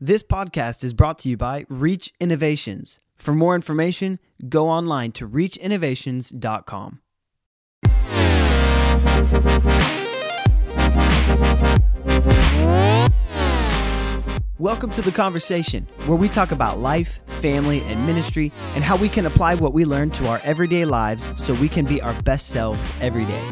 This podcast is brought to you by Reach Innovations. For more information, go online to reachinnovations.com. Welcome to the conversation where we talk about life, family, and ministry and how we can apply what we learn to our everyday lives so we can be our best selves every day.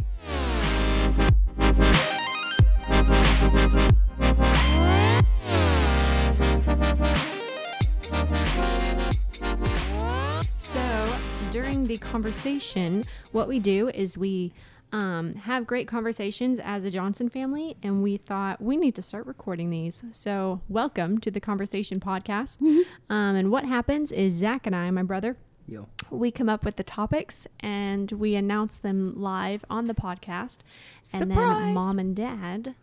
Conversation, what we do is we um, have great conversations as a Johnson family, and we thought we need to start recording these. So, welcome to the Conversation Podcast. Um, and what happens is Zach and I, my brother, Yo. we come up with the topics and we announce them live on the podcast. And then Surprise! mom and dad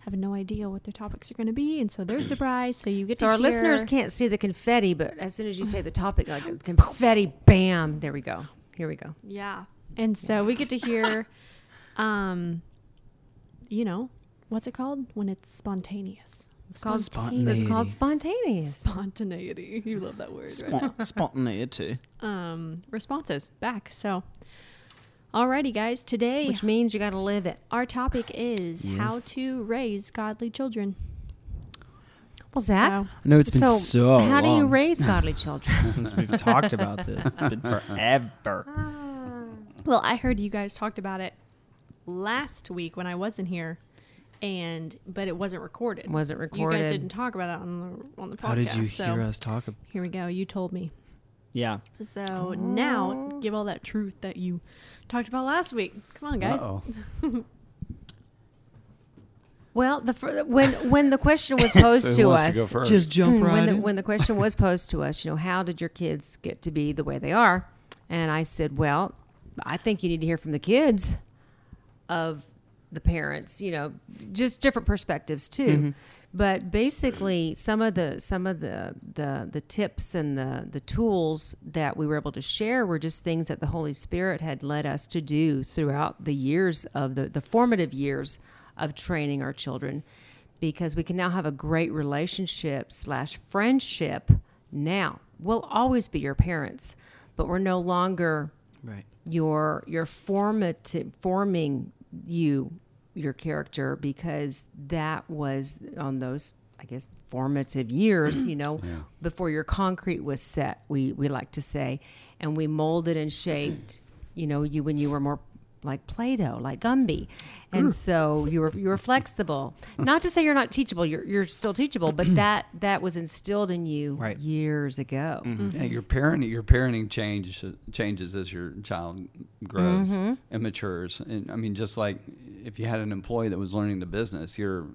have no idea what their topics are going to be, and so they're surprised. So you get So to our listeners can't see the confetti, but as soon as you say the topic, like confetti, bam, there we go. Here we go. Yeah. And so we get to hear, um, you know, what's it called when it's spontaneous? It's called Spontaneity. It's called spontaneous. Spontaneity. You love that word. right? Spont- spontaneity. Um, responses back. So, alrighty, guys. Today, Which means you got to live it. our topic is how to raise godly children. Well, Zach. So, I know it's been so, so, how do you raise godly children? since we've talked about this. It's been ah. forever. well, I heard you guys talked about it last week when I wasn't here, and but it wasn't recorded. Wasn't recorded. You guys didn't talk about that on the on the podcast. How did you so hear us talk? About- Here we go. You told me. yeah. So now give all that truth that you talked about last week. Come on, guys. Well, the fir- when when the question was posed So to us, to? Just jump Mm, right when the, in. when the question was posed to us, you know, how did your kids get to be the way they are? And I said, well, I think you need to hear from the kids of the parents, you know, just different perspectives too. But basically, some of the some of the, the the tips and the the tools that we were able to share were just things that the Holy Spirit had led us to do throughout the years of the the formative years of training our children because we can now have a great relationship slash friendship now. We'll always be your parents but we're no longer Right. your your formative forming you your character because that was on those i guess formative years you know before your concrete was set we we like to say. And we molded and shaped you know you when you were more like Play-Doh, like Gumby, and so you were you were flexible. Not to say you're not teachable; you're you're still teachable, but that that was instilled in you Right. years ago. Yeah, your parenting your parenting change changes as your child grows Mm-hmm. and matures. And I mean, just like if you had an employee that was learning the business, you're,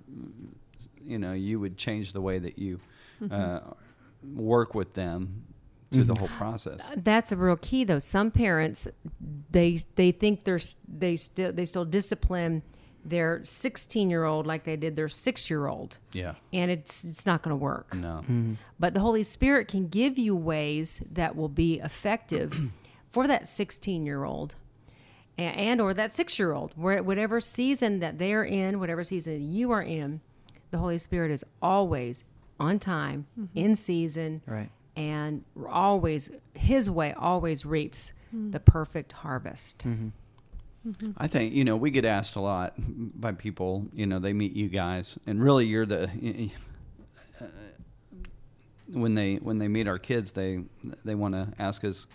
you know, you would change the way that you Mm-hmm. uh, work with them through the mm-hmm. whole process. Uh, that's a real key, though. Some parents they they think they're they still they still discipline their 16 year old like they did their six year old, Yeah. and it's it's not going to work. No. Mm-hmm. But the Holy Spirit can give you ways that will be effective for that 16 year old and, and or that six year old, whatever season that they're in, whatever season you are in, the Holy Spirit is always on time, mm-hmm. in season, Right. And always His way always reaps the perfect harvest. I think you know we get asked a lot by people. You know, they meet you guys, and really you're the. Uh, when they when they meet our kids, they they want to ask us,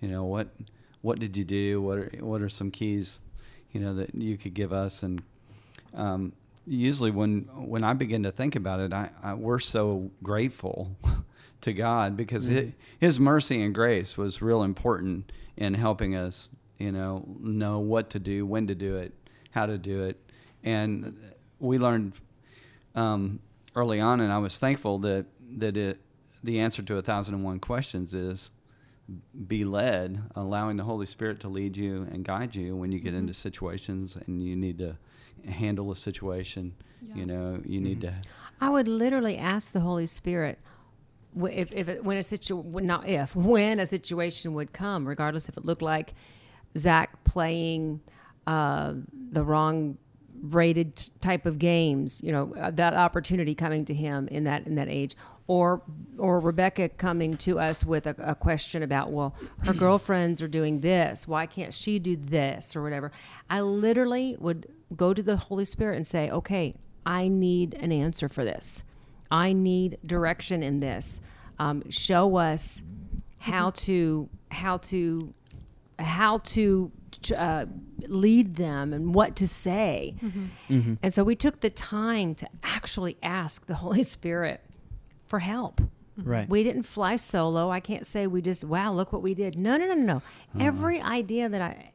you know, what what did you do? What are what are some keys, you know, that you could give us? And um, usually when when I begin to think about it, I, I we're so grateful to God because hi mm-hmm. His mercy and grace was real important in helping us, you know, know what to do, when to do it, how to do it, and we learned um, early on, and I was thankful that that it the answer to a thousand and one questions is be led, allowing the Holy Spirit to lead you and guide you when you get mm-hmm. into situations and you need to handle a situation. You know, you need mm-hmm. to. I would literally ask the Holy Spirit wh- if, if it, when a situ not if when a situation would come, regardless if it looked like Zach playing uh, the wrong rated t- type of games, you know, uh, that opportunity coming to him in that in that age, or or Rebecca coming to us with a, a question about, well, her girlfriends are doing this, why can't she do this or whatever. I literally would go to the Holy Spirit and say, okay, I need an answer for this. I need direction in this. Um, show us how to how to how to uh, lead them and what to say. And so we took the time to actually ask the Holy Spirit for help. Right. We didn't fly solo. I can't say we just wow, look what we did. No, no, no, no, no. Every idea that I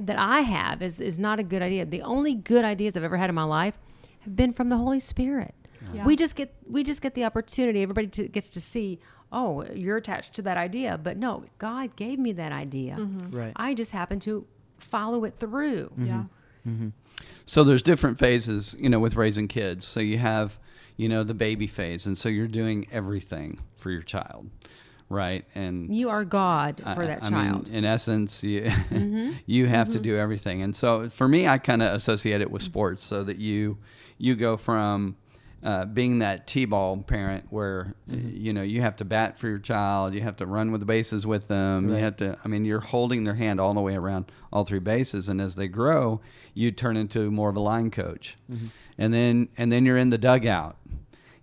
that I have is is not a good idea. The only good ideas I've ever had in my life have been from the Holy Spirit. Yeah. We just get we just get the opportunity. Everybody to, gets to see. Oh, you're attached to that idea, but no, God gave me that idea. Mm-hmm. Right. I just happen to follow it through. Mm-hmm. Yeah. Mm-hmm. So there's different phases, you know, with raising kids. So you have, you know, the baby phase, and so you're doing everything for your child, right? And You are God I- for that I mean, child. in essence, you Mm-hmm. you have to do everything. And so for me, I kind of associate it with sports, so that you you go from uh, being that t-ball parent where Mm-hmm. you know you have to bat for your child, you have to run with the bases with them, Right. you have to. I mean, you're holding their hand all the way around all three bases, and as they grow, you turn into more of a line coach, Mm-hmm. and then and then you're in the dugout.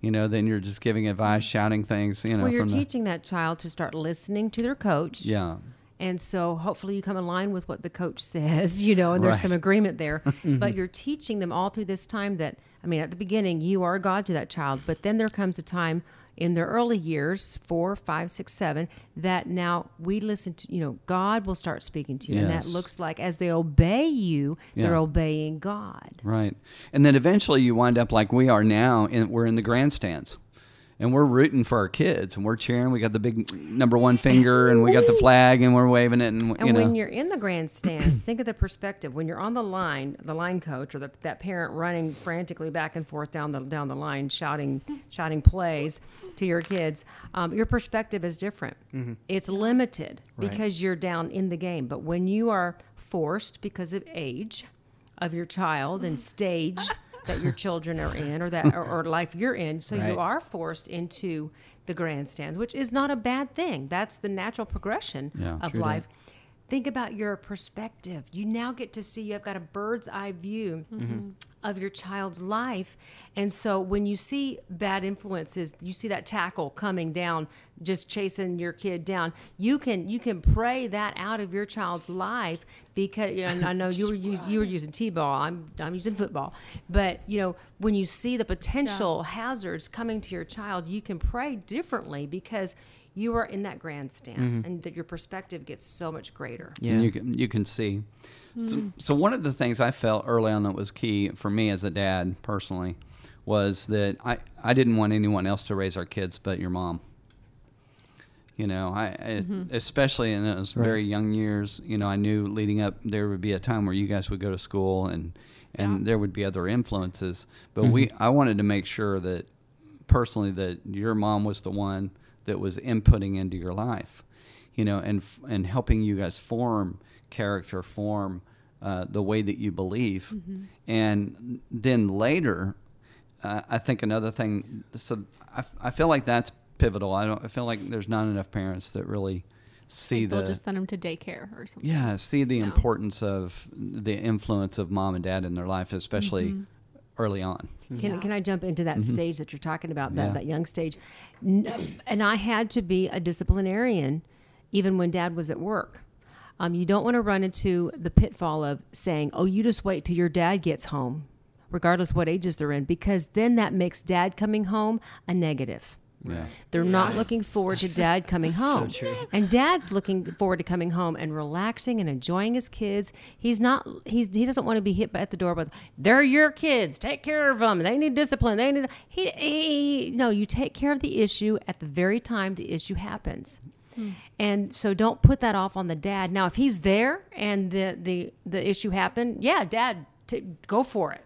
You know, then you're just giving advice, shouting things. You know, well, you're from the- teaching that child to start listening to their coach. yeah. And so hopefully you come in line with what the coach says, you know, and there's Right. some agreement there. but you're teaching them all through this time that, I mean, at the beginning, you are God to that child. But then there comes a time in their early years, four, five, six, seven, that now we listen to, you know, God will start speaking to you. And that looks like as they obey you, they're obeying God. Right. And then eventually you wind up like we are now, and we're in the grandstands. And we're rooting for our kids, and we're cheering. We got the big number one finger, and we got the flag, and we're waving it, and, And know, when you're in the grandstands, think of the perspective. When you're on the line, the line coach or the, that parent running frantically back and forth down the down the line, shouting shouting plays to your kids, um, your perspective is different. It's limited Right. because you're down in the game. But when you are forced because of age of your child and stage that your children are in or that or, or life you're in, so Right. you are forced into the grandstands, which is not a bad thing. That's the natural progression Yeah, of life. that. Think about your perspective. You now get to see, you've got a bird's eye view mm-hmm. of your child's life. And so when you see bad influences, you see that tackle coming down, just chasing your kid down, you can you can pray that out of your child's life because you know, I know you were you, you were using T-ball, I'm I'm using football. But you know, when you see the potential hazards coming to your child, you can pray differently because you are in that grandstand mm-hmm. and that your perspective gets so much greater. Yeah. and you can you can see. So, mm-hmm. so one of the things I felt early on that was key for me as a dad personally was that I, I didn't want anyone else to raise our kids but your mom. You know, I, I mm-hmm. especially in those Right. very young years. You know, I knew leading up there would be a time where you guys would go to school and and Yeah. there would be other influences. But we I wanted to make sure that personally that your mom was the one that was inputting into your life, you know, and and helping you guys form character, form uh, the way that you believe, and then later, uh, I think another thing. So I, I feel like that's pivotal. I don't. I feel like there's not enough parents that really see Like they'll the just send them to daycare or something. yeah see the No. importance of the influence of mom and dad in their life, especially early on. Can, Yeah. can I jump into that stage that you're talking about, that, Yeah. that young stage? And I had to be a disciplinarian even when dad was at work. Um, you don't want to run into the pitfall of saying, oh, you just wait till your dad gets home, regardless what ages they're in, because then that makes dad coming home a negative. Yeah. They're not looking forward to dad coming home. true. And dad's looking forward to coming home and relaxing and enjoying his kids. He's not he's he doesn't want to be hit at the door with they're your kids. Take care of them. They need discipline. They need he, he no, you take care of the issue at the very time the issue happens. Hmm. And so don't put that off on the dad. Now if he's there and the the the issue happened, yeah, dad t- go for it.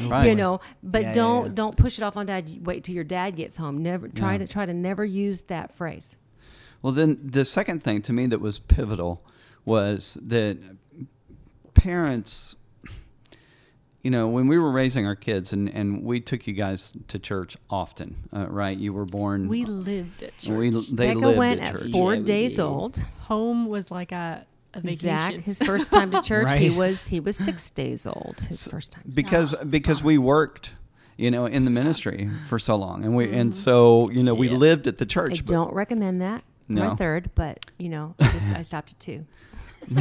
you know, but Yeah, yeah, don't yeah. don't push it off on dad. Wait till your dad gets home. Never try Yeah. to try to never use that phrase. Well, then the second thing to me that was pivotal was that parents, you you know, when we were raising our kids, and and we took you guys to church often, uh, right? You were born. We lived at church. we they Becca lived went at at church. four Yeah, days old. Home was like a, a vacation. Zach, his first time to church, he was he was six days old. His first time. because because we worked you know in the ministry for so long and we Mm-hmm. and so you know we Yeah. lived at the I church but- don't recommend that for No. a third, but you know, I just I stopped at two.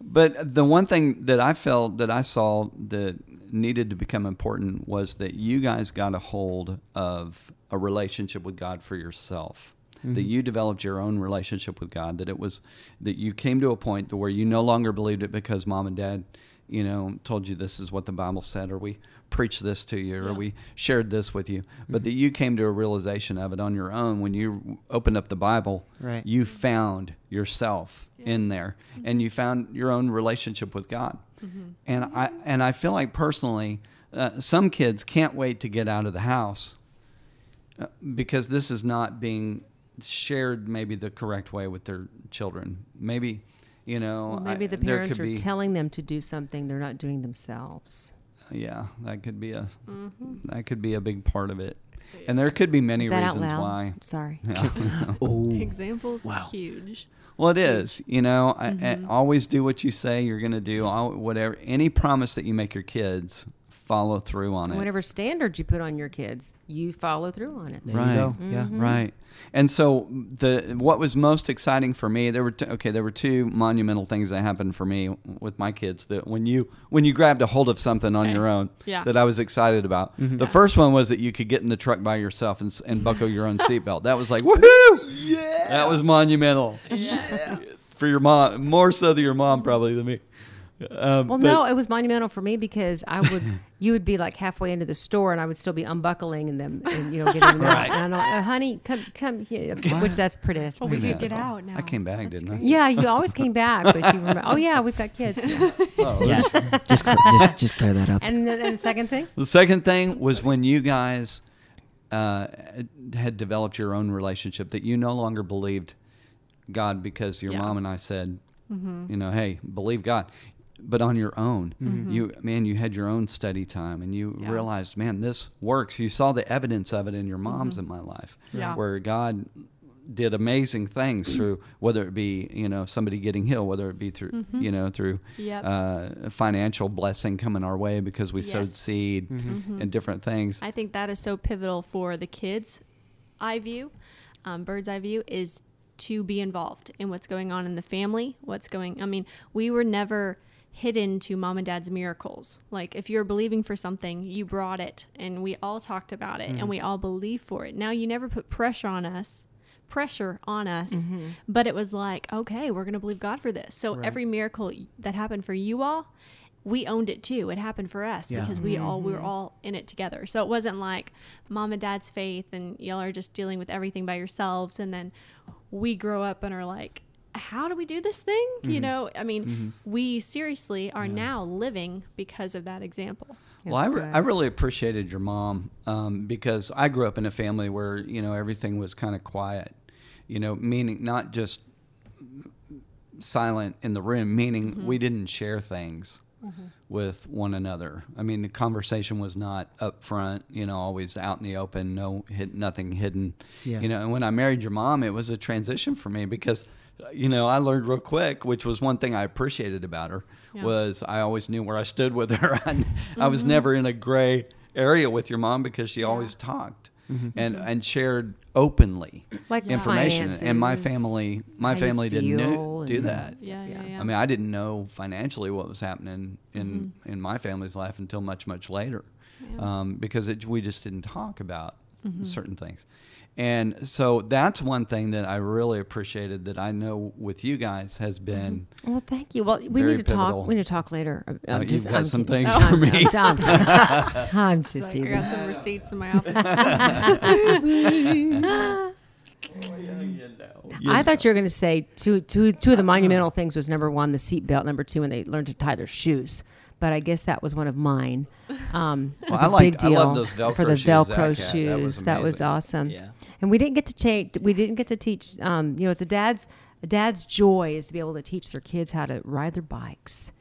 but the one thing that i felt that i saw that needed to become important was that you guys got a hold of a relationship with god for yourself that you developed your own relationship with god that it was that you came to a point where you no longer believed it because mom and dad you know told you this is what the bible said or we preached this to you or Yeah. we shared this with you but that you came to a realization of it on your own when you opened up the bible Right. you found yourself in there and you found your own relationship with god. And i and i feel like personally uh, some kids can't wait to get out of the house uh, because this is not being shared maybe the correct way with their children maybe you know Well, maybe I- the there parents are be- telling them to do something they're not doing themselves. yeah that could be a Mm-hmm. that could be a big part of it and there could be many Is out reasons loud? why Sorry. Yeah. Oh, Examples Wow. huge. Well, it is. You know, I, I Mm-hmm. always do what you say you're going to do. Al- Whatever, any promise that you make your kids, follow through on it. Whatever standards you put on your kids, you follow through on it. there Right. you go. Yeah. Mm-hmm. Right. And so the what was most exciting for me, there were t- okay, there were two monumental things that happened for me with my kids that when you when you grabbed a hold of something on Okay. your own Yeah. that I was excited about. Mm-hmm. The first one was that you could get in the truck by yourself and, and buckle your own seatbelt. That was like woohoo! Yeah. That was monumental. Yeah. for your mom, more so than your mom probably than me. Um, Well, but- no, it was monumental for me because I would, you would be like halfway into the store, and I would still be unbuckling and them, and you know, getting them Right. out. And I know, uh, honey, come, come here, which that's pretty. That's Well, we pretty could get out now. I came back, didn't I? Yeah, you always came back, but you remember. Oh yeah, we've got kids. Yeah. Oh, Yes. just, just just clear that up. And then and the second thing, The second thing was when you guys uh, had developed your own relationship that you no longer believed God because your Yeah. mom and I said, you know, hey, believe God, but on your own. Mm-hmm. You man, you had your own study time, and you Yeah. realized, man, this works. You saw the evidence of it in your moms mm-hmm. in my life, Yeah. where God did amazing things through whether it be you know somebody getting healed whether it be through mm-hmm. you know through Yep. uh, financial blessing coming our way because we sowed Yes. seed and different things. I think that is so pivotal for the kids' eye view, um, bird's eye view, is to be involved in what's going on in the family. What's going? I mean, we were never hidden to mom and dad's miracles. Like if you're believing for something, you brought it, and we all talked about it, and mm. we all believe for it. Now you never put pressure on us. Pressure on us, mm-hmm. but it was like, okay, we're gonna believe God for this. So every miracle that happened for you all, we owned it too. It happened for us Yeah. because we all we were mm-hmm. all in it together. So it wasn't like mom and dad's faith and y'all are just dealing with everything by yourselves and then we grow up and are like how do we do this thing? You know, I mean, we seriously are now living because of that example. Well, I, re- I really appreciated your mom um, because I grew up in a family where you know everything was kind of quiet, you know, meaning not just silent in the room, meaning Mm-hmm. we didn't share things with one another. I mean, the conversation was not up front, you know, always out in the open, no hid, nothing hidden, Yeah. you know. And when I married your mom, it was a transition for me because, you know, I learned real quick, which was one thing I appreciated about her Yeah. was I always knew where I stood with her. I, I was Mm-hmm. never in a gray area with your mom because she always talked and and shared openly like information. And my family, my family didn't know, do that. Yeah, yeah, yeah. I mean, I didn't know financially what was happening in Mm-hmm. in my family's life until much much later, um, because it, we just didn't talk about Mm-hmm. certain things. And so that's one thing that I really appreciated that I know with you guys has mm-hmm. been Well, thank you. Well, we need to pivotal. talk. We need to talk later. Uh, uh, I'm Oh, you've just, got I'm some kidding. things I'm- for me. I'm, I'm, I'm just like, I got some receipts in my office. I thought you were going to say two, two, two of the monumental things was number one, the seatbelt. Number two, when they learned to tie their shoes. But I guess that was one of mine. Um, it was Well, I a liked- big I deal love those Velcro for the shoes Zach Velcro shoes. That was That was awesome. Yeah. And we didn't get to change. We didn't get to teach. Um, you know, it's a dad's a dad's joy is to be able to teach their kids how to ride their bikes,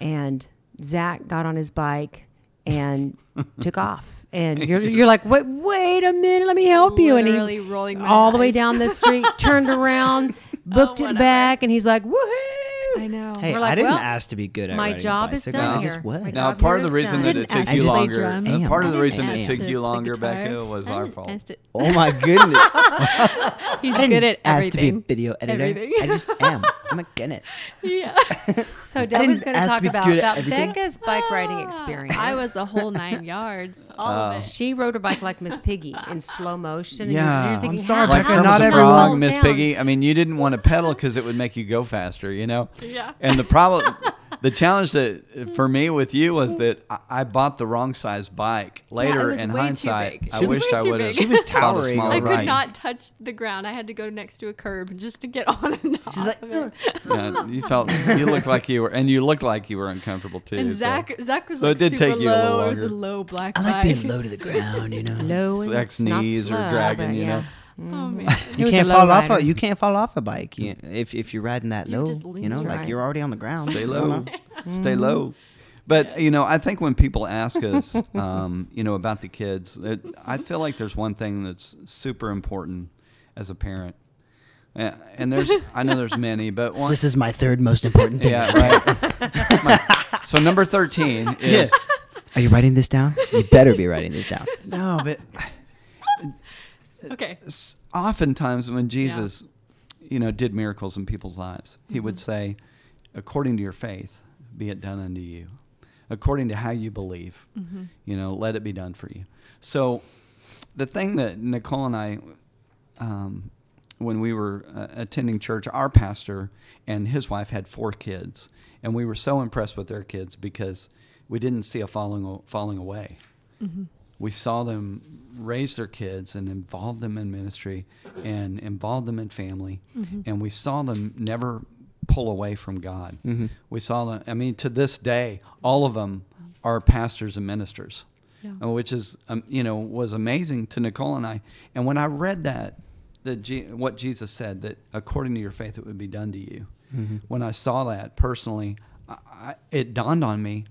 and Zach got on his bike and took off. And you're, you're like, wait, wait a minute, let me help you. And Literally he rolling my all the way down the street, turned around, booked it back, and he's like, woohoo! I know. Hey, We're I didn't well, ask to be good at my riding a job is bicycle. done I here. just was. My Now, part of the reason that it took you longer, drums. that's part of the reason it took you longer, guitar. Becca, was I our fault. Oh my goodness! He's good at ask to be a everything. video editor. Everything. I just am. I'm a get it. yeah. So Debbie's didn't going to talk about, good about everything. Becca's bike riding ah, experience. I was the whole nine yards. All of oh. it. She rode her bike like Miss Piggy in slow motion. Yeah. you're, you're I'm sorry, how, Becca, not did Kermit everyone- Miss? Piggy. I mean, you didn't want to pedal because it would make you go faster, you know. Yeah. And the problem, the challenge that for me with you was that I, I bought the wrong size bike. Later, was in hindsight. I She was wished I too would have. She was towering I could Right. not touch the ground. I had to go next to a curb just to get on and off. She's like. Yeah, you felt you looked like you were, and you looked like you were uncomfortable too. And so- Zach, Zach was So it like did super take you a little low. It was a low black I like bike. being low to the ground. You know. Low and Zach's it's not knees are slow, dragging, you yeah. know. Oh man. You can't low fall off. A, you can't fall off a bike. You, if if you're riding that You low, just you know, That's like you're already on the ground. Stay low. Stay low. But you know, I think when people ask us, um, you know, about the kids, it, I feel like there's one thing that's super important as a parent, and, and there's I know there's many, but one. This is my third most important thing. yeah, right. My- so number thirteen is Are you writing this down? You better be writing this down. no, but Okay. oftentimes when Jesus, you know, did miracles in people's lives, he would say, "According to your faith, be it done unto you. According to how you believe, you know, let it be done for you." So, the thing that Nicole and I, um, when we were uh, attending church, our pastor and his wife had four kids, and we were so impressed with their kids because we didn't see a falling falling away we saw them raise their kids and involve them in ministry and involve them in family. Mm-hmm. And we saw them never pull away from god. Mm-hmm. We saw them i mean to this day all of them are pastors and ministers. Yeah. which is um, you know was amazing to nicole and i. And when i read that that Je- what jesus said that according to your faith it would be done to you. Mm-hmm. When i saw that personally I, I, it dawned on me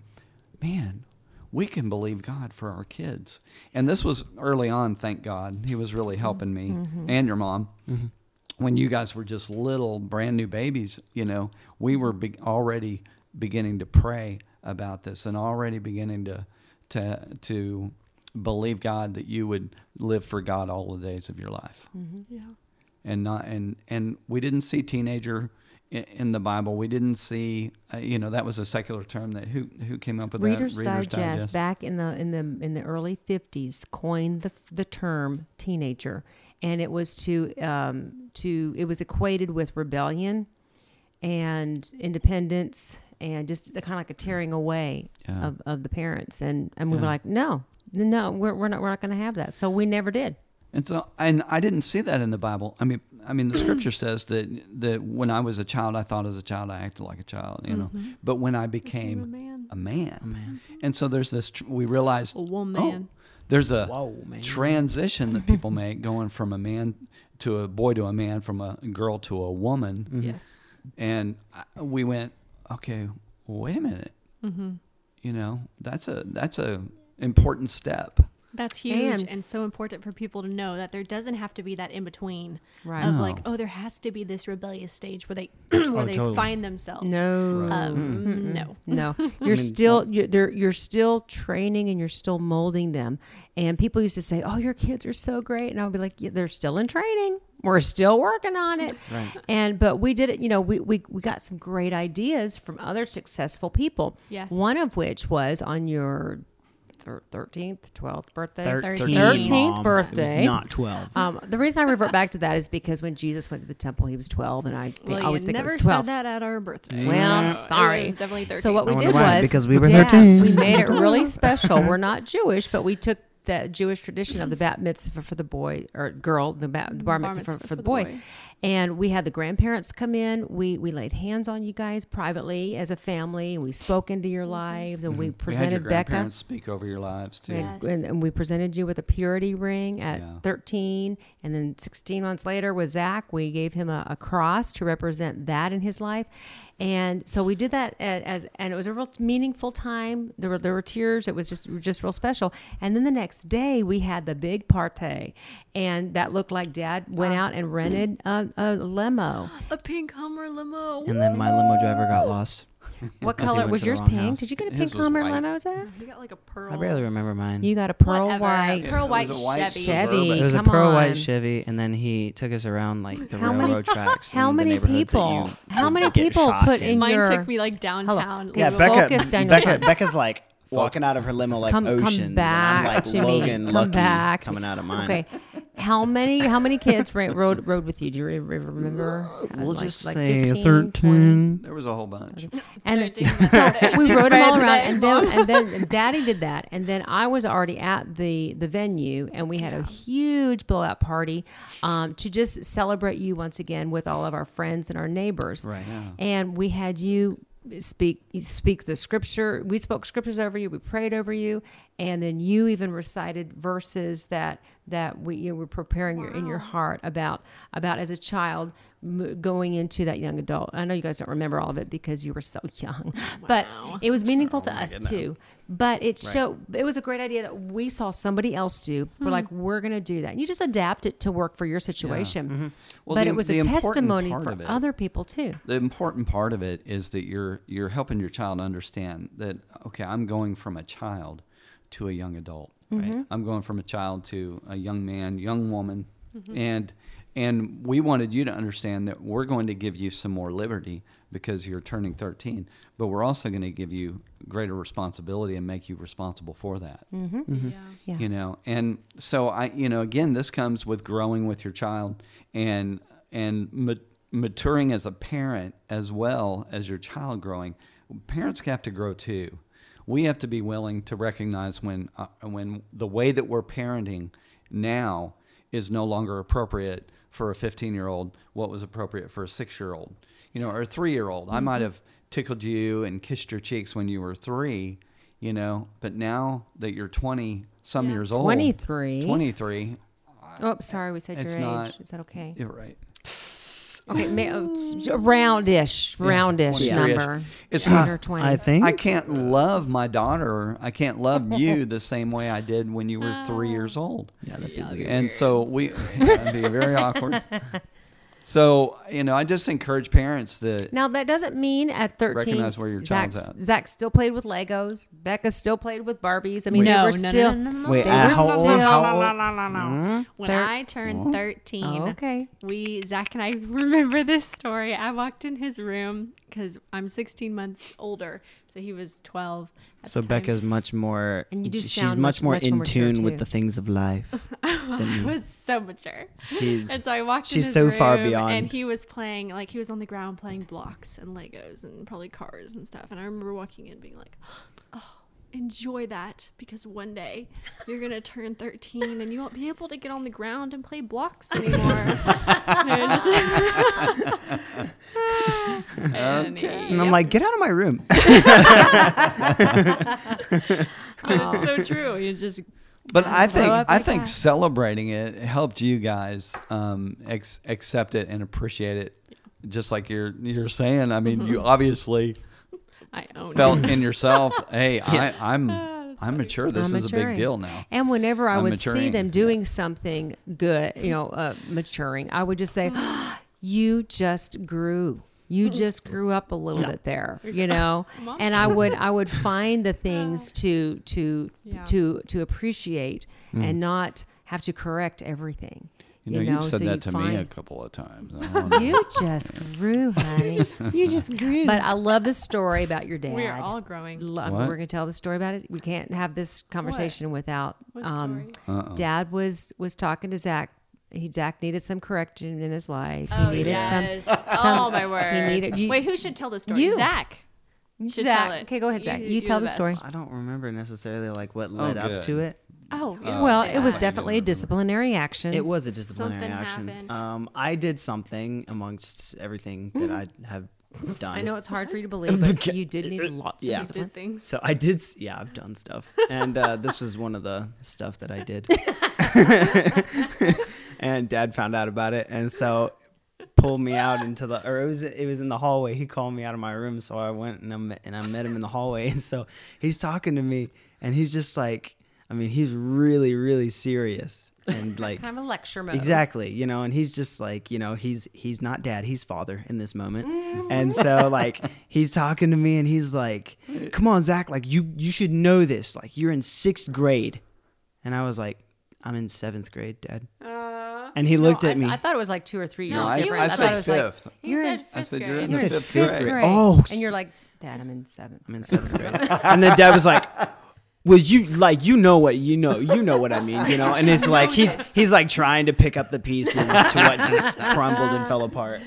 man, we can believe God for our kids. And this was early on, thank God. He was really helping me mm-hmm. and your mom. Mm-hmm. When you guys were just little, brand new babies, you know, we were be- already beginning to pray about this and already beginning to, to, to believe God that you would live for God all the days of your life mm-hmm. Yeah. and not and and we didn't see teenager in, the Bible. We didn't see, uh, you know, that was a secular term that who who came up with Reader's, that? Digest, back in the in the in the early '50s coined the the term teenager, and it was to um, to it was equated with rebellion and independence and just kind of like a tearing away Yeah. of, of the parents, and and we were like, no, no, we're, we're not we're not going to have that, so we never did. And so, and I didn't see that in the Bible. I mean, I mean, the Scripture says that that when I was a child, I thought as a child, I acted like a child, you know. Mm-hmm. But when I became a man. a man, and so there's this. Tr- we realized, A woman. oh, there's a Whoa, man. transition that people make going from a man to a boy to a man, from a girl to a woman. Mm-hmm. Yes. and I- we went okay wait a minute mm-hmm. you know that's a that's a important step That's huge And- and, so important for people to know that there doesn't have to be that in between Right. of No. like, oh, there has to be this rebellious stage where they where they totally. find themselves. No, Um, no. No, you're still you're, they're, you're still training and you're still molding them. And people used to say, "Oh, your kids are so great," and I would be like, yeah, "They're still in training. We're still working on it." Right. And but we did it. You know, we we we got some great ideas from other successful people. Yes. One of which was on your thirteenth, twelfth birthday. Thirteen, 13th Mom. It was birthday. not twelve. Um, the reason I revert back to that is because when Jesus went to the temple, he was twelve, and I, Well, I always think never it was twelve. said that at our birthday. Well, So sorry. It was definitely 13. So what we I wonder did why, was because we were yeah, 13. we made it really special. We're not Jewish, but we took that Jewish tradition of the bat mitzvah for the boy or girl, the, bat, the bar, Bar mitzvah, for, mitzvah for the boy. And we had the grandparents come in. We we laid hands on you guys privately as a family, we spoke into your mm-hmm. lives, and we mm-hmm. we had your presented Becca. grandparents speak over your lives too Yes. And, and we presented you with a purity ring at Yeah. 13. And then 16 months later with Zach, we gave him a, a cross to represent that in his life. And so we did that a- as, and it was a real meaningful time. There were there were tears. It was just just real special. And then the next day we had the big party, and that looked like Dad went oh. out and rented a, a limo. A pink Hummer limo. And then my limo driver got lost. What Because he color went was to the yours? wrong Pink? house. Did you get a His pink was Hummer white. limo, Zach? We got like a pearl. I barely remember mine. You got a pearl Whatever. white. Pearl It white was a white Chevy. Chevy. it was a come pearl on. white Chevy, and then he took us around like the How many- railroad tracks. How in the many neighborhoods that people? you How many get people shot put in Mine your? took me like downtown. Yeah, Focus, Becca. Danielson. Becca. Becca's like walking out of her limo like Come- come oceans. back and I'm like to me. Logan Come Lucky back. coming out of mine. Okay, how many how many kids ra- rode rode with you? Do you re- re- remember? We'll Like- just like say 15, 13. 20? There was a whole bunch. And so we rode them all around, and then and then Daddy did that, and then I was already at the the venue, and we had a huge blowout party um, to just celebrate you once again with all of our friends and our neighbors. Right. And we had you speak speak the scripture. We spoke scriptures over you. We prayed over you, and then you even recited verses that that we you were preparing your, in your heart about about as a child m- going into that young adult. I know you guys don't remember all of it because you were so young, but it was oh meaningful to us too. But it showed it was a great idea that we saw somebody else do. We're hmm. like, we're going to do that. And you just adapt it to work for your situation. Mm-hmm. Well, but the- it was a testimony for it- other people too. the important part of it is that you're you're helping your child understand that okay i'm going from a child to a young adult right mm-hmm. i'm going from a child to a young man young woman mm-hmm. and and we wanted you to understand that we're going to give you some more liberty because you're turning 13 but we're also going to give you greater responsibility and make you responsible for that. Mm-hmm. Yeah. Mm-hmm. Yeah. you know and so i you know again this comes with growing with your child and and ma- maturing as a parent as well as your child growing. Parents have to grow too. We have to be willing to recognize when uh, when the way that we're parenting now is no longer appropriate for a 15 year old what was appropriate for a 6 year old you know or a 3 year old i might mm-hmm. have tickled you and kissed your cheeks when you were 3 you know but now that you're 20 some Yeah. years old 23. 23 Oh, sorry, we said It's your age. not- Is that okay? you're right Okay, ma- oh, roundish, roundish 23-ish. number. It's Ten not- or twenty. I think. I can't love my daughter. I can't love you the same way I did when you were three oh. years old. Yeah, that'd be Yeah, weird. And so we, that'd be very awkward. So you know, I just encourage parents that Now that doesn't mean at thirteen. Recognize where your child's Zach's- at. Zach still played with Legos. Becca still played with Barbies. I mean, they no, were no, still. no, no, no, no. Wait, uh, how old? How old? no, no, no. When Thir- I turned 13, Oh, okay. we, Zach and I remember this story. I walked in his room because I'm 16 months older. So he was 12. at So the time. Becca's much more. And you do she's sound much much- more much in more tune with the things of life. I was so mature. She's And so I walked in she's his so far beyond. And he was playing, like, he was on the ground playing blocks and Legos and probably cars and stuff. And I remember walking in being like, oh, enjoy that because one day you're going to turn 13 and you won't be able to get on the ground and play blocks anymore. and, just- and, he- and I'm like, get out of my room. But it's so true. You just But I think I like think that. celebrating it helped you guys um, ex- accept it and appreciate it, just like you're you're saying. I mean, you obviously I own felt it. in yourself, "Hey, I, I'm That's I'm mature. This I'm is a big deal now." And whenever I I'm would see them doing something good, you know, uh, maturing, I would just say, "You just grew. You just grew up a little bit there, you know." And I would I would find the things to to Yeah. to to appreciate and not have to correct everything. You know, you have said so that you to me a couple of times. I don't know. You just grew, honey. You just grew. But I love the story about your dad. we are all growing. Lo- What? We're going to tell the story about it. We can't have this conversation without. What um, story? Uh-oh. Dad was was talking to Zach. He Zach needed some correction in his life. He Oh, needed yes. some. Oh my word! needed- you- Wait, who should tell the story? You. Zach. should Zach. tell it. Okay, go ahead, Zach. You- You, tell the the story. I don't remember necessarily like what led up to it. Oh, Uh, Well, it was that. definitely a disciplinary action. It was a disciplinary Something action. Um, I did something amongst everything that I have done. I know it's hard for you to believe, but you did need lots Yeah. of You discipline. did things. So I did. Yeah, I've done stuff, and uh, this was one of the stuff that I did. and Dad found out about it, and so pulled me out into the, or it was it was in the hallway. He called me out of my room, so I went and I met, and I met him in the hallway, and so he's talking to me, and he's just like, I mean, he's really really serious and like kind of a lecture mode. Exactly, you know, and he's just like, you know, he's he's not dad, he's father in this moment, mm. and so like he's talking to me, and he's like, "Come on, Zach, like you you should know this, like you're in sixth grade," and I was like, "I'm in seventh grade, Dad," oh, and he looked No, at me. I thought it was like two or three years No, I, difference. I thought said it was like fifth. He You're said in- fifth I said you're in He fifth fifth grade. grade. grade. Oh, and you're like, Dad, I'm in seventh. I'm in seventh grade, and then Dad was like. Well, you like you know what you know you know what I mean, you know, and it's like he's he's like trying to pick up the pieces to what just crumbled and fell apart.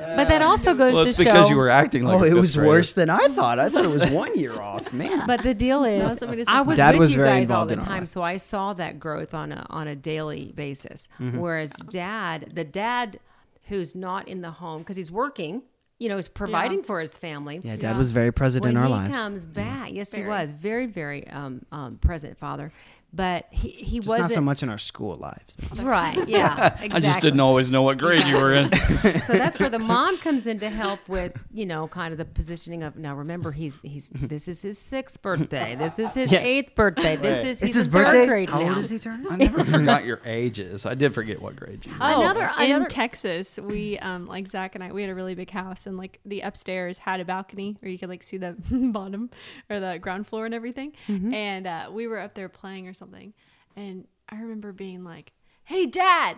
But that also goes Well, to it's show. because you were acting like. oh, a it fifth was grader. worse than I thought. I thought it was one year off, man. But the deal is, that's what made it so I was Dad with was you very guys all the time, life. so I saw that growth on a on a daily basis. Whereas Dad, the dad who's not in the home because he's working, you know, is providing for his family. yeah, Dad was very present when in our he lives. comes back, yes, he Very. was very, very um, um, present father. But he he Just wasn't not so much in our school lives. right. Yeah, exactly. I just didn't always know what grade you were in. so that's where the mom comes in to help with you know kind of the positioning of now remember he's he's this is his sixth birthday this is his Yeah. eighth birthday this Right. is It's his in third birthday. grade How now. old is he turning? I never forgot your ages. I did forget what grade you were. Oh, Another- in another- Texas, we um like Zach and I, we had a really big house, and like the upstairs had a balcony where you could like see the bottom or the ground floor and everything. Mm-hmm. And uh, we were up there playing or something, and I remember being like, "Hey, Dad!"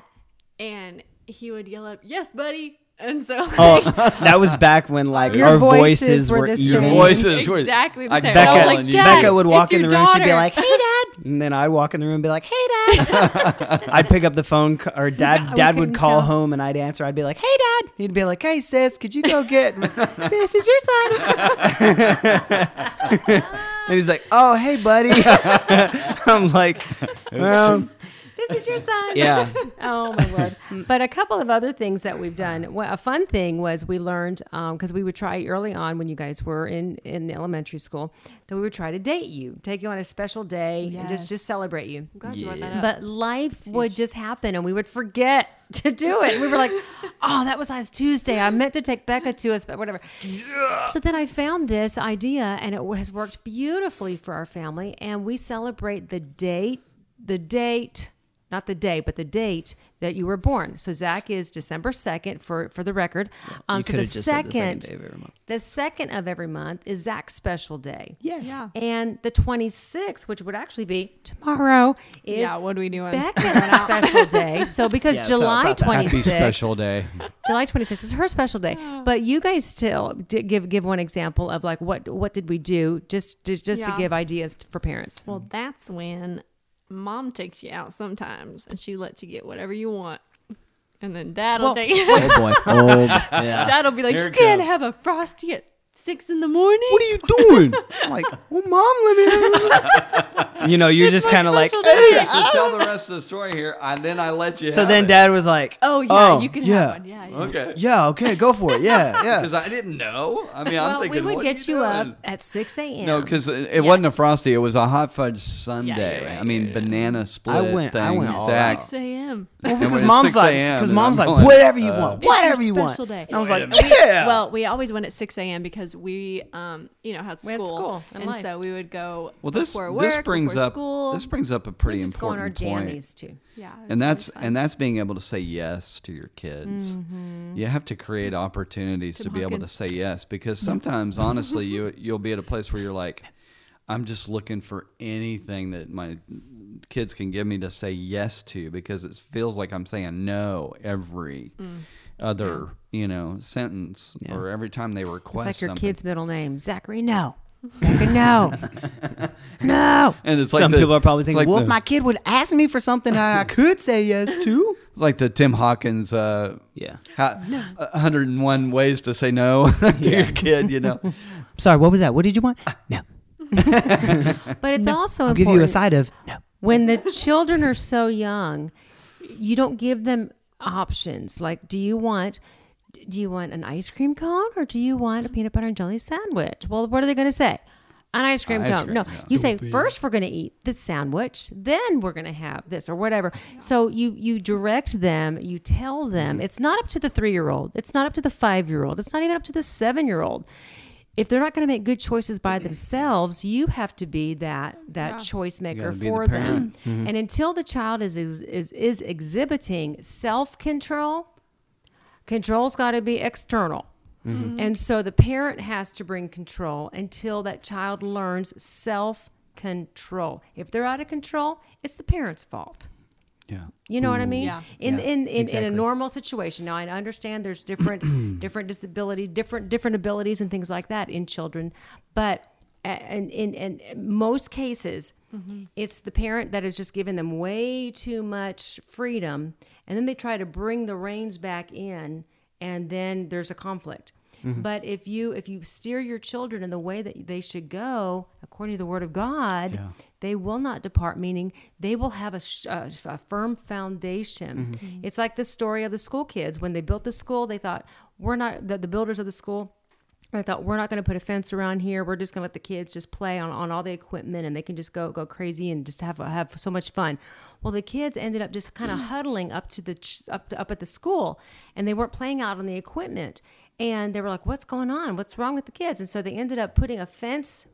and he would yell up, "Yes, buddy!" And so Oh, that was back when like Your our voices voices were were the Your even. same. voices were exactly the like same. Becca- like. Dad, Becca would walk in the your room. She'd be like, "Hey, Dad," and then I'd walk in the room and be like, "Hey, Dad." I'd pick up the phone, or Dad. we Dad would call tell. home, and I'd answer. I'd be like, "Hey, Dad." He'd be like, "Hey, sis, could you go get this? Is your son?" and he's like, "Oh, hey, buddy." I'm like, "Well, this is your son yeah." oh my word mm. but a couple of other things that we've done well, a fun thing was we learned um, because we would try early on when you guys were in in elementary school that we would try to date you take you on a special day and just just celebrate you Glad you brought that up. But life would just happen and we would forget to do it. We were like, oh, that was last Tuesday. I meant to take Becca to us, but whatever. So then I found this idea and it has worked beautifully for our family. And we celebrate the date, the date, not the day, but the date that you were born. So Zach is December 2nd for, for the record. Um, You so could the have just said the second second, day of every month. the second of every month is Zach's special day. Yeah. yeah, And the 26th, which would actually be tomorrow, is yeah. What are we doing? Becca's special day. So because Yeah, July about that. Happy Happy 26th, special day. July 26th is her special day. But you guys still did give give one example of like what what did we do just just, just to give ideas for parents. Well, that's when mom takes you out sometimes, and she lets you get whatever you want, and then dad will Well, take you. Oh boy. Oh yeah. Dad will be like, Here "You can't comes. have a frosty at six in the morning." What are you doing? I'm like, well, mom, let me. You know, you're just kind of like, special day. "Hey, so tell the rest of the story here, and then I let you. So have then it. dad was like, Oh yeah, Oh, you can yeah. have one. Yeah, yeah. Okay. Yeah, okay, go for it. Yeah, yeah. Because I didn't know. I mean, I'm well, thinking, we would what get are you, you up at 6 a.m. No, because it, it wasn't a frosty. It was a hot fudge sundae. right, I mean, banana split I went- I went all Zach. Six a.m. Well, And because mom's like, because mom's like, whatever you uh, want, whatever you want. special day. I was like, yeah. Well, we always went at six a.m. because we, um, you know, had We had school, school and and so we would go Well, this work, this brings up school. this brings up a pretty just go on our important point. too. yeah, and that's really and that's being able to say yes to your kids. You have to create opportunities to Tim be able to say yes because sometimes, honestly, you you'll be at a place where you're like, I'm just looking for anything that my kids can give me to say yes to because it feels like I'm saying no every other you know sentence Yeah. or every time they request. It's like your something. kid's middle name, Zachary. No, Zachary, no, no. and it's like Some the- people are probably thinking, like well, the- if my kid would ask me for something I I could say yes to. It's like the Tim Hawkins uh, Yeah. how, 101 ways to say no to your kid, you know. Sorry, what was that? What did you want? No. But it's also I'll give you a side of no. When the children are so young, you don't give them options. Like, do you want do you want an ice cream cone or do you want a peanut butter and jelly sandwich? Well, what are they going to say? an ice cream Ice cone. cream, No, yeah. you say first we're going to eat the sandwich, then we're going to have this or whatever. So you you direct them, you tell them. Mm-hmm. It's not up to the three year old. It's not up to the five year old. It's not even up to the seven year old. If they're not going to make good choices by themselves, you have to be that that choice maker gotta the for them. parent. And until the child is is is, is exhibiting self control, control's got to be external. Mm-hmm. And so the parent has to bring control until that child learns self control. If they're out of control, it's the parent's fault. Yeah. You know what I mm. mean? Yeah. In, Yeah, in, in, in a normal situation. Now I understand there's different different disability, different different abilities and things like that in children, but a- in in, in most cases, mm-hmm. it's the parent that has just given them way too much freedom, and then they try to bring the reins back in, and then there's a conflict. Mm-hmm. But if you if you steer your children in the way that they should go according to the Word of God, Yeah. they will not depart meaning they will have a, sh- a, a firm foundation mm-hmm. Mm-hmm. it's like the story of the school kids when they built the school they thought we're not the, the builders of the school I thought we're not going to put a fence around here. We're just going to let the kids just play on, on all the equipment and they can just go go crazy and just have have so much fun. Well, the kids ended up just kind of mm. huddling up to the ch- up up at the school, and they weren't playing out on the equipment. And they were like, "What's going on? What's wrong with the kids?" And so they ended up putting a fence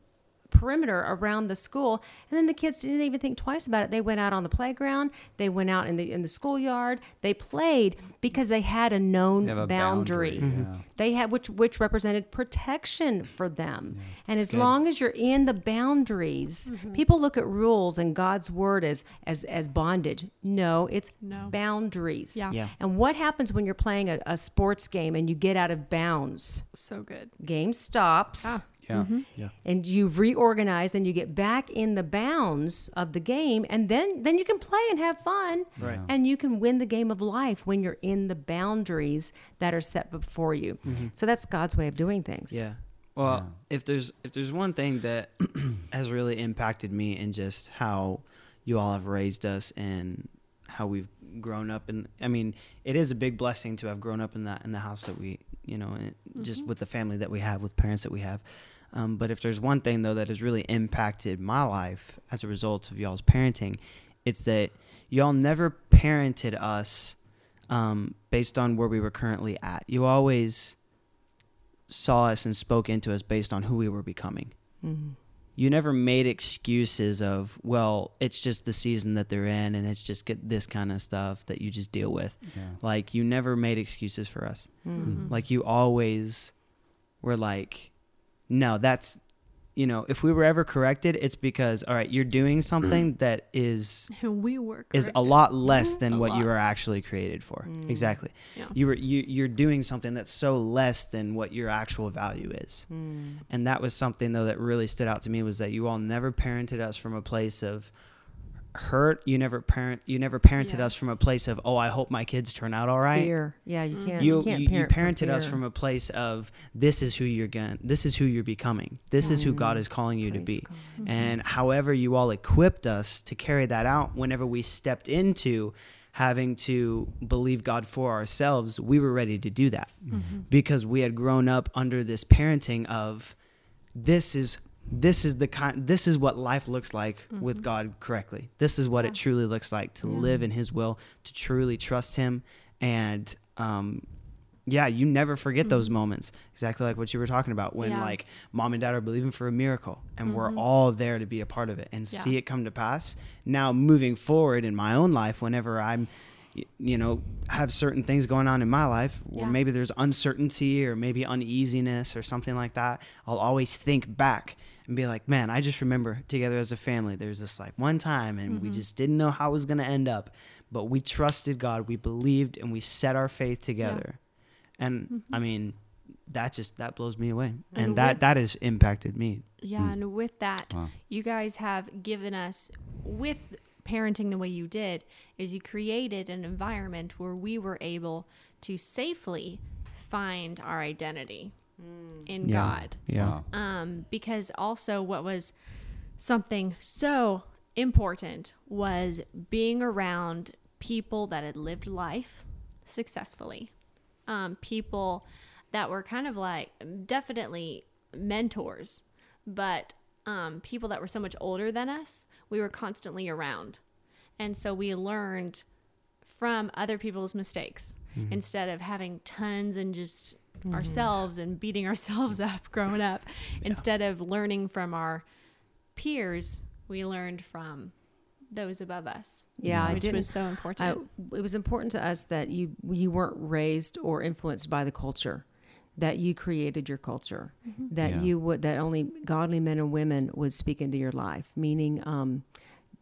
perimeter around the school. And then the kids didn't even think twice about it. They went out on the playground. They went out in the in the schoolyard. They played because they had a known They have a boundary, boundary, yeah. they had which which represented protection for them. And as long as you're in the boundaries people look at rules and god's word as as as bondage. No it's No. boundaries. Yeah. Yeah. and what happens when you're playing a, a sports game and you get out of bounds? So good. game stops. Ah. Yeah. Mm-hmm. Yeah. and you reorganize and you get back in the bounds of the game and then then you can play and have fun Right. and you can win the game of life when you're in the boundaries that are set before you mm-hmm. so that's god's way of doing things Yeah. Well, if there's if there's one thing that has really impacted me in just how you all have raised us and how we've grown up and I mean, it is a big blessing to have grown up in that in the house that we, you know, and just mm-hmm. with the family that we have, with parents that we have. Um, but if there's one thing though that has really impacted my life as a result of y'all's parenting, it's that y'all never parented us um, based on where we were currently at. You always saw us and spoke into us based on who we were becoming. Mhm. You never made excuses of, well, it's just the season that they're in and it's just get this kind of stuff that you just deal with. Yeah. Like you never made excuses for us. Mhm. Like you always were like, no, that's, you know, if we were ever corrected, it's because, all right, you're doing something mm. that is we were is a lot less than A what you lot. were actually created for. Mm. Exactly. Yeah. You were you you're doing something that's so less than what your actual value is. Mm. And that was something though that really stood out to me was that you all never parented us from a place of hurt. You never parent you never parented us from a place of, "Oh, I hope my kids turn out all right." fear yeah you mm-hmm. can't You you, can't you, you parent from parented us from a place of this is who you're going this is who you're becoming. This is who God mm. is calling you to Mm. Praise be. Mm-hmm. And however you all equipped us to carry that out whenever we stepped into having to believe God for ourselves, we were ready to do that mm-hmm. because we had grown up under this parenting of this is this is the kind this is what life looks like with mm-hmm. God correctly. This is what it truly looks like to live in his will, to truly trust him and um yeah, you never forget mm-hmm. those moments. Exactly like what you were talking about when Yeah. like mom and dad are believing for a miracle and we're mm-hmm. all there to be a part of it and Yeah. see it come to pass. Now moving forward in my own life whenever I'm you know have certain things going on in my life where Yeah. maybe there's uncertainty or maybe uneasiness or something like that, I'll always think back and be like, "Man, I just remember together as a family there's this like one time and we mm-hmm. just didn't know how it was going to end up, but we trusted God, we believed and we set our faith together." And mm-hmm. I mean, that just that blows me away. And, And that with- that has impacted me. Yeah, mm. and with that, Wow. you guys have given us with parenting the way you did is you created an environment where we were able to safely find our identity in Yeah. God. Yeah. Wow. Um, because also what was something so important was being around people that had lived life successfully. Um, people that were kind of like definitely mentors, but um, people that were so much older than us, we were constantly around. And so we learned from other people's mistakes instead of having tons and just ourselves and beating ourselves up growing up. Instead of learning from our peers, we learned from those above us. Yeah, I which didn't- was so I, important. it was important to us that you you weren't raised or influenced by the culture that you created your culture that Yeah. you would that only godly men and women would speak into your life meaning um,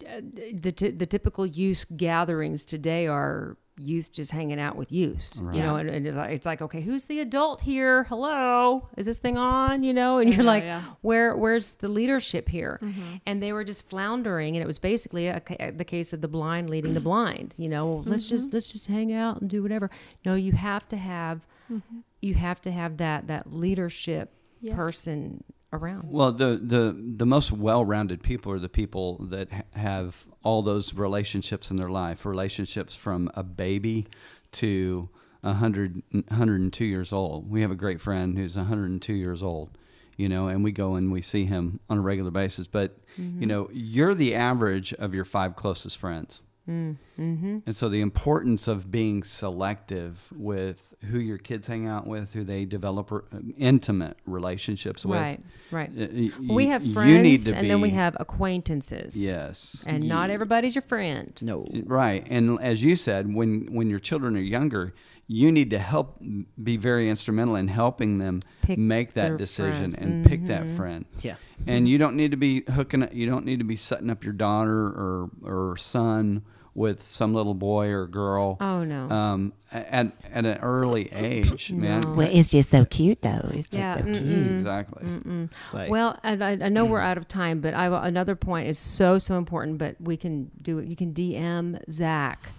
uh, the t- the typical youth gatherings today are youth just hanging out with youth you know and, and it's like- okay who's the adult here? Hello is this thing on? You know and you're Yeah, like yeah. where where's the leadership here? Mm-hmm. And they were just floundering and it was basically a, ca- the case of the blind leading the blind you know well, let's just mm-hmm. let's just hang out and do whatever. No you have to have mm-hmm. you have to have that that leadership Yes. person around Well, the the the most well-rounded people are the people that ha- have all those relationships in their life. Relationships from a baby to 100, 102 years old. We have a great friend who's 102 years old, you know, and we go and we see him on a regular basis. But you mm-hmm. know, you're the average of your five closest friends. Mm-hmm. And so the importance of being selective with who your kids hang out with, who they develop r- intimate relationships with. right right Y- y- we y- have you friends need to and then we have acquaintances yes and not everybody's your friend No. right and as you said when when your children are younger you need to help be very instrumental in helping them Pick make that decision friends. and pick that Mhm. friend Yeah. and you don't need to be hooking up you don't need to be setting up your daughter or or son with some little boy or girl oh no um, at at an early age, man. Well, it's just so cute, though. It's just Yeah, so mm-mm. cute. Exactly. It's like, Well, and I, I know we're out of time, but I another point is so so important. But we can do it. You can DM Zach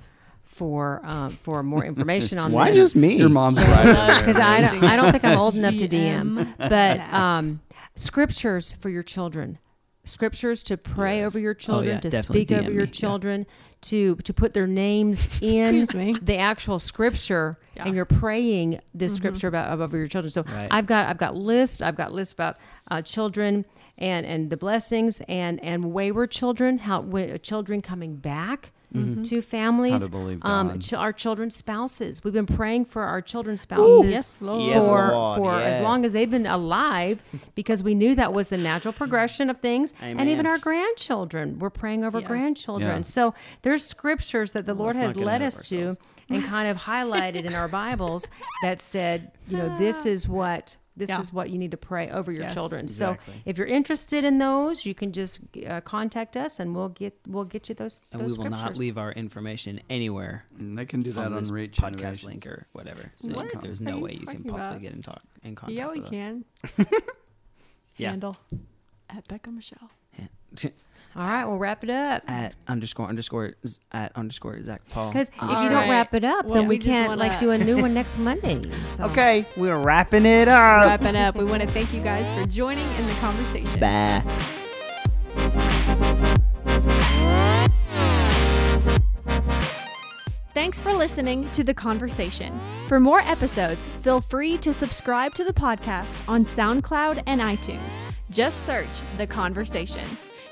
for um, for more information on why this. just me? Your mom's right because I don't, I don't think I'm old enough to DM. DM But um, scriptures for your children, scriptures to pray Yes. over your children, yeah, to definitely speak over DM your children yeah. Children, to to put their names in the actual scripture, Yeah. and you're praying this scripture about over your children. So Right. I've got I've got lists. I've got lists about uh, children. And, and the blessings and, and wayward children, how wi- children coming back to families, How to believe um, God. ch- our children's spouses. We've been praying for our children's spouses Yes, Lord. Yes, for Lord, for as long as they've been alive, because we knew that was the natural progression of things. And even our grandchildren, we're praying over Yes. grandchildren. Yeah. So there's scriptures that the Lord has led ahead of us to and kind of highlighted in our Bibles that said, you know, this is what. This Yeah. is what you need to pray over your Yes. children. Exactly. So, if you're interested in those, you can just uh, contact us, and we'll get we'll get you those. and those we will not leave our information anywhere And they can do that on on, Reach podcast link or whatever. So What there's no way you can possibly about? get in talk in contact. Yeah, we with us. can. Yeah. Handle at Becca Michelle. All right, we'll wrap it up. At underscore underscore z- at underscore Zach Paul. Because if All you don't right. wrap it up, Well, then we, we just can't wanna- like do a new one next Monday. So. Okay, we're wrapping it up. Wrapping up, we want to thank you guys for joining in the conversation. Bye. Thanks for listening to The Conversation. For more episodes, feel free to subscribe to the podcast on SoundCloud and iTunes. Just search The Conversation.